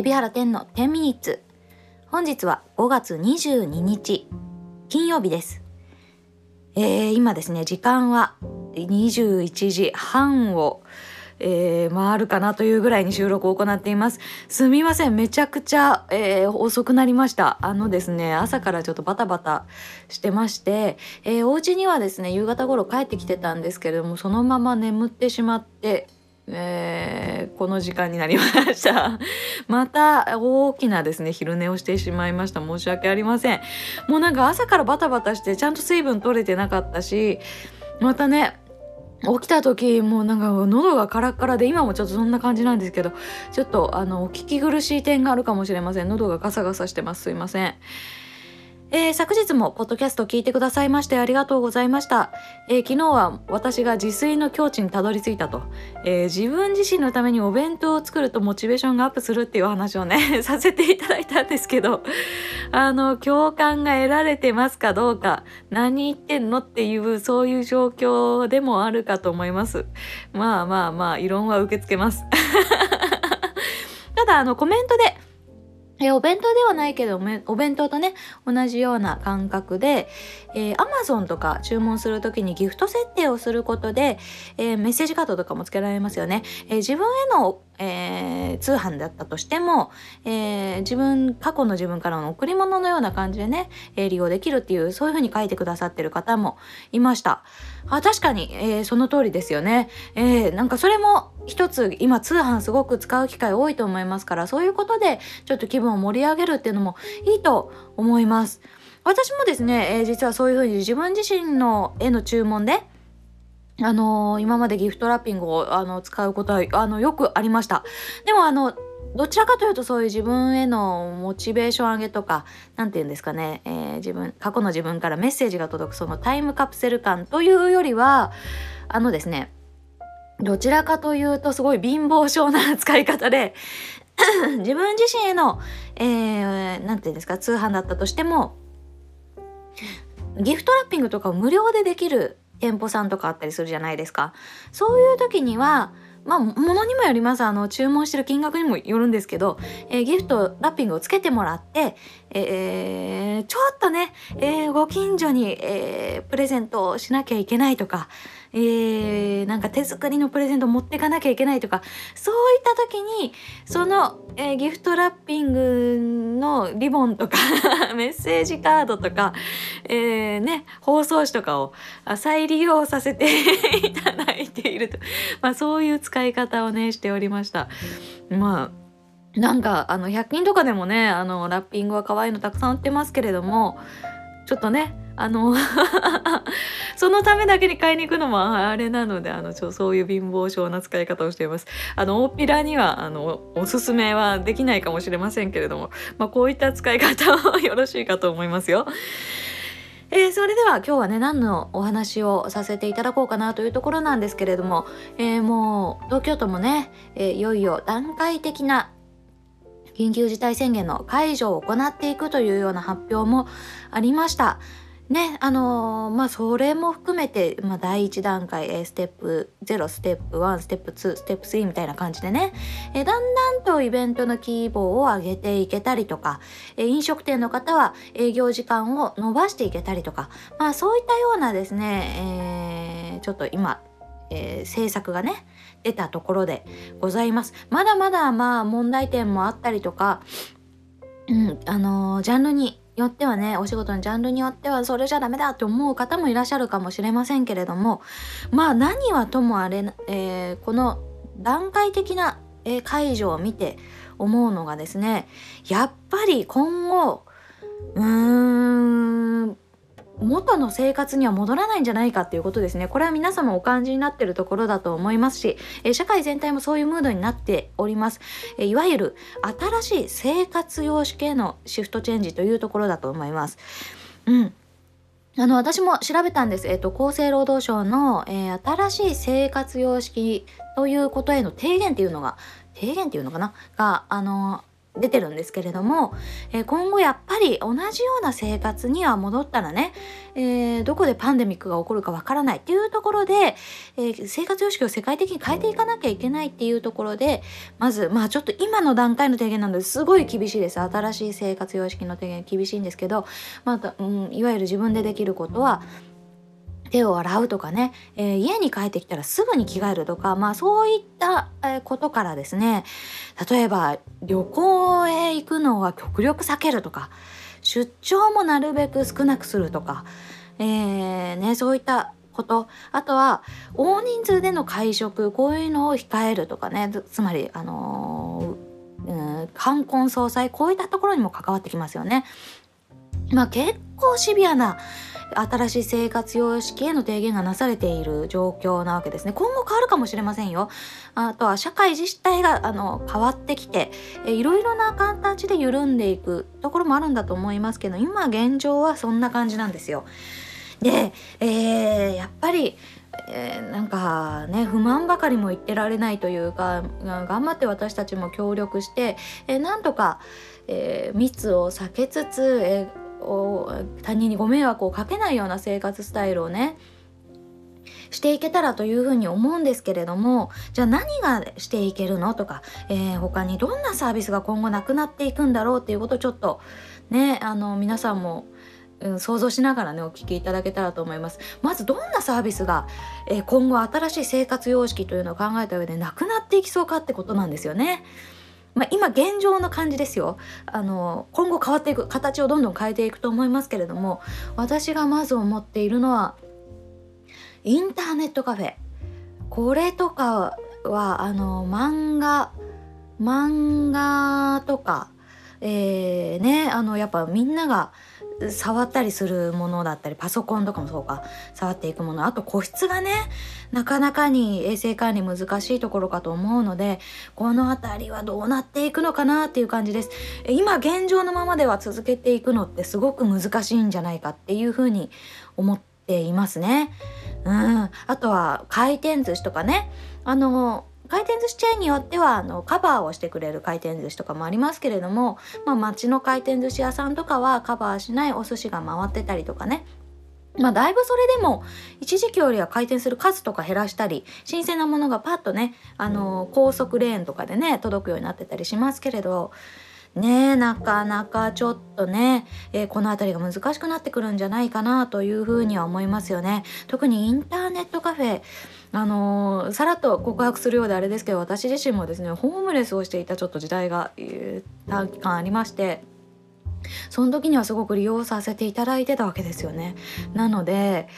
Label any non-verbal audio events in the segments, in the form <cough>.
海老原天の10ミニッツ本日は5月22日金曜日ですえー、今ですね時間は21時半をえー、回るかなというぐらいに収録を行っています。すみません。めちゃくちゃ、えー、遅くなりました。あのですね、朝からちょっとバタバタしてまして、えー、お家にはですね、夕方頃帰ってきてたんですけれども、そのまま眠ってしまって、えー、この時間になりました。<laughs> また大きなですね昼寝をしてしまいました。申し訳ありません。もうなんか朝からバタバタしてちゃんと水分取れてなかったしまたね起きた時もうなんか喉がカラッカラで今もちょっとそんな感じなんですけどちょっとあの聞き苦しい点があるかもしれません。喉がガサガサしてます。すいません。えー、昨日もポッドキャスト聞いてくださいましてありがとうございました、えー、昨日は私が自炊の境地にたどり着いたと、えー、自分自身のためにお弁当を作るとモチベーションがアップするっていう話をね <laughs> させていただいたんですけど。あの共感が得られてますかどうか。何言ってんのっていうそういう状況でもあるかと思います。まあまあまあ異論は受け付けます。<laughs> ただあのコメントでえお弁当ではないけどお弁当とね同じような感覚で、えー、Amazon とか注文する時にギフト設定をすることで、えー、メッセージカードとかもつけられますよね、えー、自分へのえ、通販だったとしても、え、自分過去の自分からの贈り物のような感じでね、え、利用できるっていうそういうふうに書いてくださってる方もいました。あ確かに、えその通りですよね、えなんかそれも一つ今通販すごく使う機会多いと思いますからそういうことでちょっと気分を盛り上げるっていうのもいいと思います。私もですね、え実はそういうふうに自分自身の絵の注文であのー、今までギフトラッピングをあの使うことはあのよくありました。でもあのどちらかというとそういう自分へのモチベーション上げとか何て言うんですかね、えー、自分過去の自分からメッセージが届くそのタイムカプセル感というよりはあのですねどちらかというとすごい貧乏症な使い方で <coughs> 自分自身への何、えー、て言うんですか通販だったとしてもギフトラッピングとかを無料でできる店舗さんとかあったりするじゃないですか。そういう時には、まあ、ものにもよります。あの、注文してる金額にもよるんですけど、えー、ギフトラッピングをつけてもらって、えー、ちょっとね、えー、ご近所に、えプレゼントをしなきゃいけないとか、えー、なんか手作りのプレゼントを持ってかなきゃいけないとかそういった時にその、えー、ギフトラッピングのリボンとか <laughs> メッセージカードとか、えー、ね包装紙とかを再利用させて <laughs> いただいていると、まあ、そういう使い方をねしておりました。まあなんかあの100均とかでもねあのラッピングは可愛いのたくさん売ってますけれどもちょっとねあの <laughs> そのためだけに買いに行くのもあれなのであのちょそういう貧乏症な使い方をしています。あの大っぴらにはあのおすすめはできないかもしれませんけれども、まあ、こういった使い方はよろしいかと思いますよ。えー、それでは今日はね何のお話をさせていただこうかなというところなんですけれども、えー、もう東京都もね、えー、いよいよ段階的な緊急事態宣言の解除を行っていくというような発表もありました。ね、あのー、まあ、それも含めて、まあ、第1段階、え、ステップ0、ステップ1、ステップ2、ステップ3みたいな感じでね、え、だんだんとイベントの規模を上げていけたりとか、え、飲食店の方は営業時間を伸ばしていけたりとか、まあ、そういったようなですね、えー、ちょっと今、えー、政策がね、出たところでございます。まだまだまあ問題点もあったりとか、うん、あのー、ジャンルによってはねお仕事のジャンルによってはそれじゃダメだって思う方もいらっしゃるかもしれませんけれどもまあ何はともあれ、えー、この段階的な、え、解除を見て思うのがですねやっぱり今後うーん元の生活には戻らないんじゃないかっていうことですね。これは皆様お感じになってるところだと思いますし、え社会全体もそういうムードになっております。えいわゆる新しい生活様式へのシフトチェンジというところだと思います。うん。あの、私も調べたんです。えっ、と、厚生労働省の、えー、新しい生活様式ということへの提言っていうのが、提言っていうのかな？が、あの、出てるんですけれども、えー、今後やっぱり同じような生活には戻ったらね、えー、どこでパンデミックが起こるかわからないっていうところで、えー、生活様式を世界的に変えていかなきゃいけないっていうところでまずまあちょっと今の段階の提言なのですごい厳しいです。新しい生活様式の提言厳しいんですけど、また、うん、いわゆる自分でできることは手を洗うとかね、えー、家に帰ってきたらすぐに着替えるとか、まあそういった、ことからですね、例えば旅行へ行くのは極力避けるとか、出張もなるべく少なくするとか、えー、ね、そういったこと、あとは大人数での会食、こういうのを控えるとかね、つまり、あのー、うん、冠婚葬祭、こういったところにも関わってきますよね。まあ結構シビアな新しい生活様式への提言がなされている状況なわけですね。今後変わるかもしれませんよ。あとは社会自体があの変わってきていろいろな形で緩んでいくところもあるんだと思いますけど今現状はそんな感じなんですよ。で、えー、やっぱりえー、なんかね不満ばかりも言ってられないというか頑張って私たちも協力して、えー、なんとか、えー、密を避けつつ、えー、他人にご迷惑をかけないような生活スタイルをねしていけたらというふうに思うんですけれどもじゃあ何がしていけるの？とか、えー、他にどんなサービスが今後なくなっていくんだろうっていうことをちょっとねあの皆さんもうん、想像しながらねお聞きいただけたらと思いますまずどんなサービスが、えー、今後新しい生活様式というのを考えた上でなくなっていきそうかってことなんですよね。まあ、今現状の感じですよ。あの今後変わっていく形をどんどん変えていくと思いますけれども私がまず思っているのはインターネットカフェ。これとかはあの漫画漫画とかえー、ねあのやっぱみんなが触ったりするものだったりパソコンとかもそうか。触っていくもの。あと個室がねなかなかに衛生管理難しいところかと思うのでこの辺りはどうなっていくのかなっていう感じです。今現状のままでは続けていくのってすごく難しいんじゃないかっていうふうに思っていますね。うん。あとは回転寿司とかね。あの回転寿司チェーンによってはあのカバーをしてくれる回転寿司とかもありますけれども、まあ、町の回転寿司屋さんとかはカバーしないお寿司が回ってたりとかねまあだいぶそれでも一時期よりは回転する数とか減らしたり新鮮なものがパッとねあの高速レーンとかでね届くようになってたりしますけれどねなかなかちょっとね、えー、この辺りが難しくなってくるんじゃないかなというふうには思いますよね。特にインターネットカフェあのー、さらっと告白するようであれですけど私自身もですねホームレスをしていたちょっと時代が、短期間ありましてその時にはすごく利用させていただいてたわけですよね。なので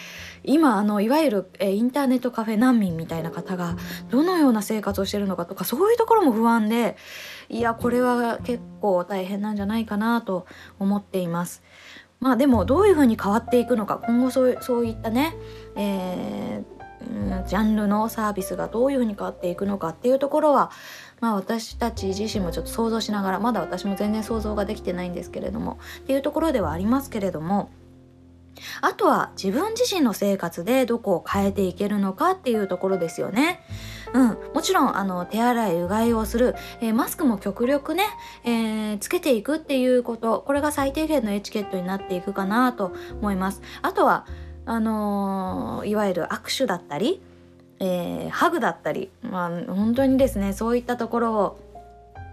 今あのいわゆる、えインターネットカフェ難民みたいな方がどのような生活をしてるのかとかそういうところも不安でいやこれは結構大変なんじゃないかなと思っています。まあでもどういうふうに変わっていくのか今後そうそういったね、えー、ジャンルのサービスがどういうふうに変わっていくのかっていうところはまあ私たち自身もちょっと想像しながらまだ私も全然想像ができてないんですけれどもっていうところではありますけれどもあとは自分自身の生活でどこを変えていけるのかっていうところですよね。うん、もちろんあの手洗いうがいをする、えー、マスクも極力ね、えー、つけていくっていうことこれが最低限のエチケットになっていくかなと思います。あとはあのー、いわゆる握手だったり、えー、ハグだったり、まあ、本当にですねそういったところを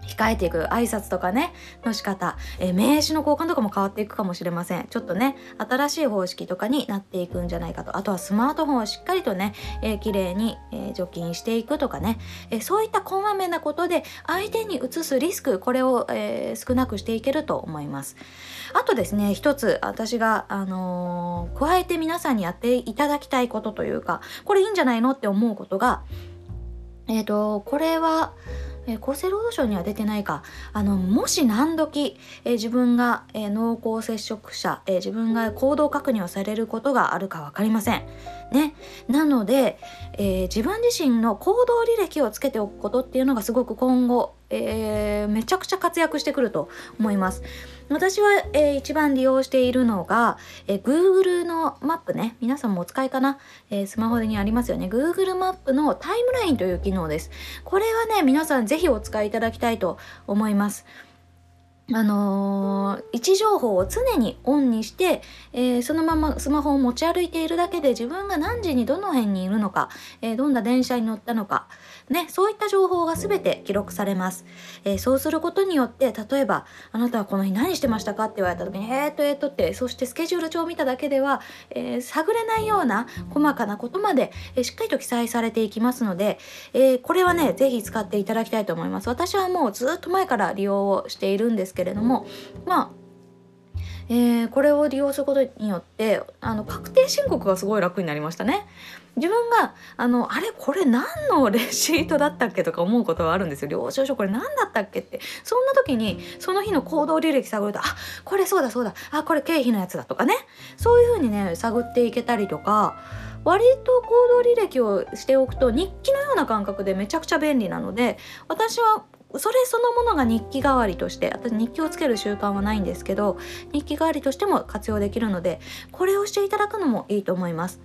控えていく挨拶とかねの仕方、え、名刺の交換とかも変わっていくかもしれません。ちょっとね新しい方式とかになっていくんじゃないかと。あとはスマートフォンをしっかりとね、えー、綺麗に、えー、除菌していくとかね、えー、そういったこまめなことで相手に移すリスクこれを、えー、少なくしていけると思います。あとですね一つ私が、あの、加えて皆さんにやっていただきたいことというかこれいいんじゃないのって思うことがえっ、とこれはえー、厚生労働省には出てないかあのもし何時、えー、自分が、えー、濃厚接触者、え自分が行動確認をされることがあるか分かりません。ね、なので、え自分自身の行動履歴をつけておくことっていうのがすごく今後、えめちゃくちゃ活躍してくると思います。私は、えー、一番利用しているのが、えー、Google のマップね。皆さんもお使いかな、えー、スマホにありますよね。Google マップのタイムラインという機能です。これはね、皆さんぜひお使いいただきたいと思います。あのー、位置情報を常にオンにして、えー、そのままスマホを持ち歩いているだけで自分が何時にどの辺にいるのか、えー、どんな電車に乗ったのか、ね、そういった情報が全て記録されます、えそうすることによって例えば「あなたはこの日何してましたか?」って言われた時に「えー、っとえー、っと」ってそしてスケジュール帳を見ただけでは、え探れないような細かなことまで、えしっかりと記載されていきますので、えこれはね是非使っていただきたいと思います私はもうずっと前から利用をしているんですけれどもまあえー、これを利用することによってあの確定申告がすごい楽になりましたね。自分があのあれこれ何のレシートだったっけとか思うことはあるんですよ。領収書これ何だったっけって。そんな時にその日の行動履歴探るとあこれそうだそうだ。あこれ経費のやつだとかね。そういうふうにね探っていけたりとか割と行動履歴をしておくと日記のような感覚でめちゃくちゃ便利なので私はそれそのものが日記代わりとして私日記をつける習慣はないんですけど日記代わりとしても活用できるのでこれをしていただくのもいいと思います。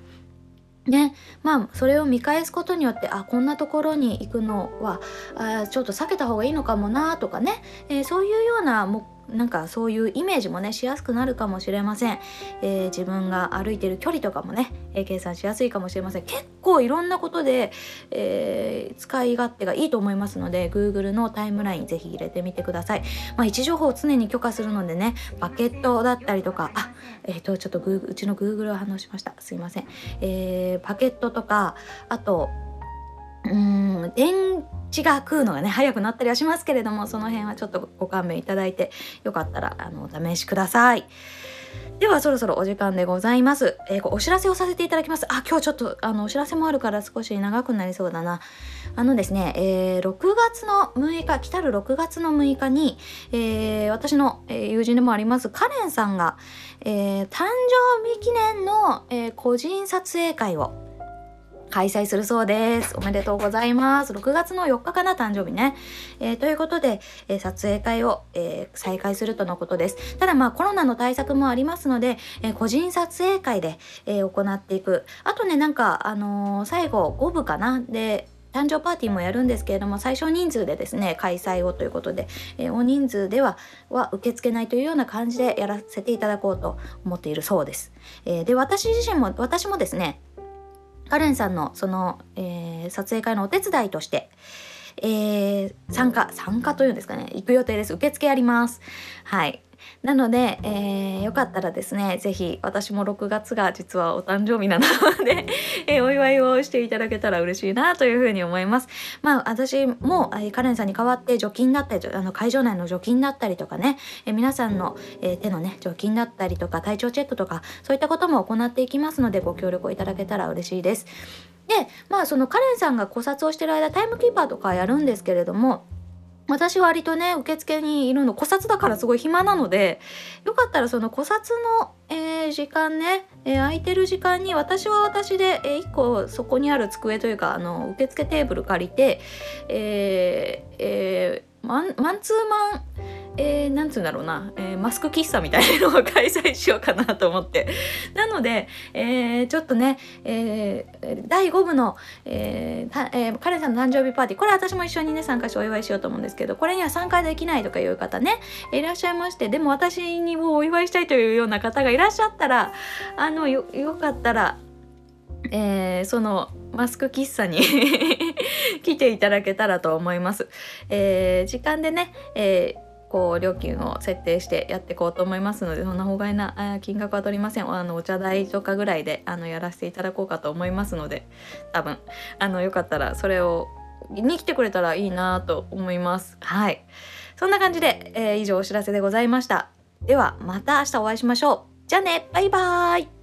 ね、まあそれを見返すことによってあこんなところに行くのはあちょっと避けた方がいいのかもなとかね、えー、そういうような目なんかそういうイメージもねしやすくなるかもしれません、えー、自分が歩いてる距離とかもね、えー、計算しやすいかもしれません。結構いろんなことで、えー、使い勝手がいいと思いますので Google のタイムラインぜひ入れてみてください、まあ、位置情報を常に許可するのでねバケットだったりとかあえっ、とちょっとうちの Google は反応しました。すいません、えー、バケットとかあとうん電池が食うのがね早くなったりはしますけれどもその辺はちょっとご勘弁いただいてよかったらあのお試しください。ではそろそろお時間でございます。えー、お知らせをさせていただきます。あ、今日ちょっとあのお知らせもあるから少し長くなりそうだな。あのですね、えー、6月の6日、来たる6月の6日に、えー、私の、え友人でもありますカレンさんが、え誕生日記念の、え個人撮影会を開催するそうです。おめでとうございます。6月の4日かな、誕生日ね。えー、ということで、えー、撮影会を、えー、再開するとのことです。ただまあコロナの対策もありますので、え個人撮影会で、え行っていく。あとね、なんか、あの最後5部かなで、誕生パーティーもやるんですけれども最小人数でですね開催をということで、えー、大人数ではは受け付けないというような感じでやらせていただこうと思っているそうです。えー、で私自身も私もですねカレンさんのその、えー、撮影会のお手伝いとして、えー、参加参加というんですかね。行く予定です。受付やります。はい。なので、えー、よかったらですね、ぜひ私も6月が実はお誕生日なので <laughs> えー、お祝いをしていただけたら嬉しいなというふうに思います。まあ私も、えー、カレンさんに代わって除菌だったり、あの会場内の除菌だったりとかね、えー、皆さんの、えー、手のね、除菌だったりとか体調チェックとか、そういったことも行っていきますので、ご協力をいただけたら嬉しいです。で、まあそのカレンさんが考察をしてる間、タイムキーパーとかやるんですけれども、私割とね受付にいるの古刹だからすごい暇なのでよかったらその古刹の、えー、時間ね、えー、空いてる時間に私は私で、えー、1個そこにある机というかあの受付テーブル借りてえー、えー、マンマンツーマンえー、なんつうんだろうな、えー、マスク喫茶みたいなのを開催しようかなと思って。なので、えー、ちょっとね、えー、第5部の、えーえー、カレンさんの誕生日パーティー、これ私も一緒にね、参加してお祝いしようと思うんですけど、これには参加できないとかいう方ね、いらっしゃいまして、でも私にもお祝いしたいというような方がいらっしゃったら、あの、よ、よかったら、えー、そのマスク喫茶に <laughs> 来ていただけたらと思います。えー、時間でね、えーこう料金を設定してやっていこうと思いますのでそんな法外な金額は取りません。あのお茶代とかぐらいであのやらせていただこうかと思いますので多分あのよかったらそれをに来てくれたらいいなと思います。はい。そんな感じで、えー、以上お知らせでございました。ではまた明日お会いしましょう。じゃあね。バイバーイ。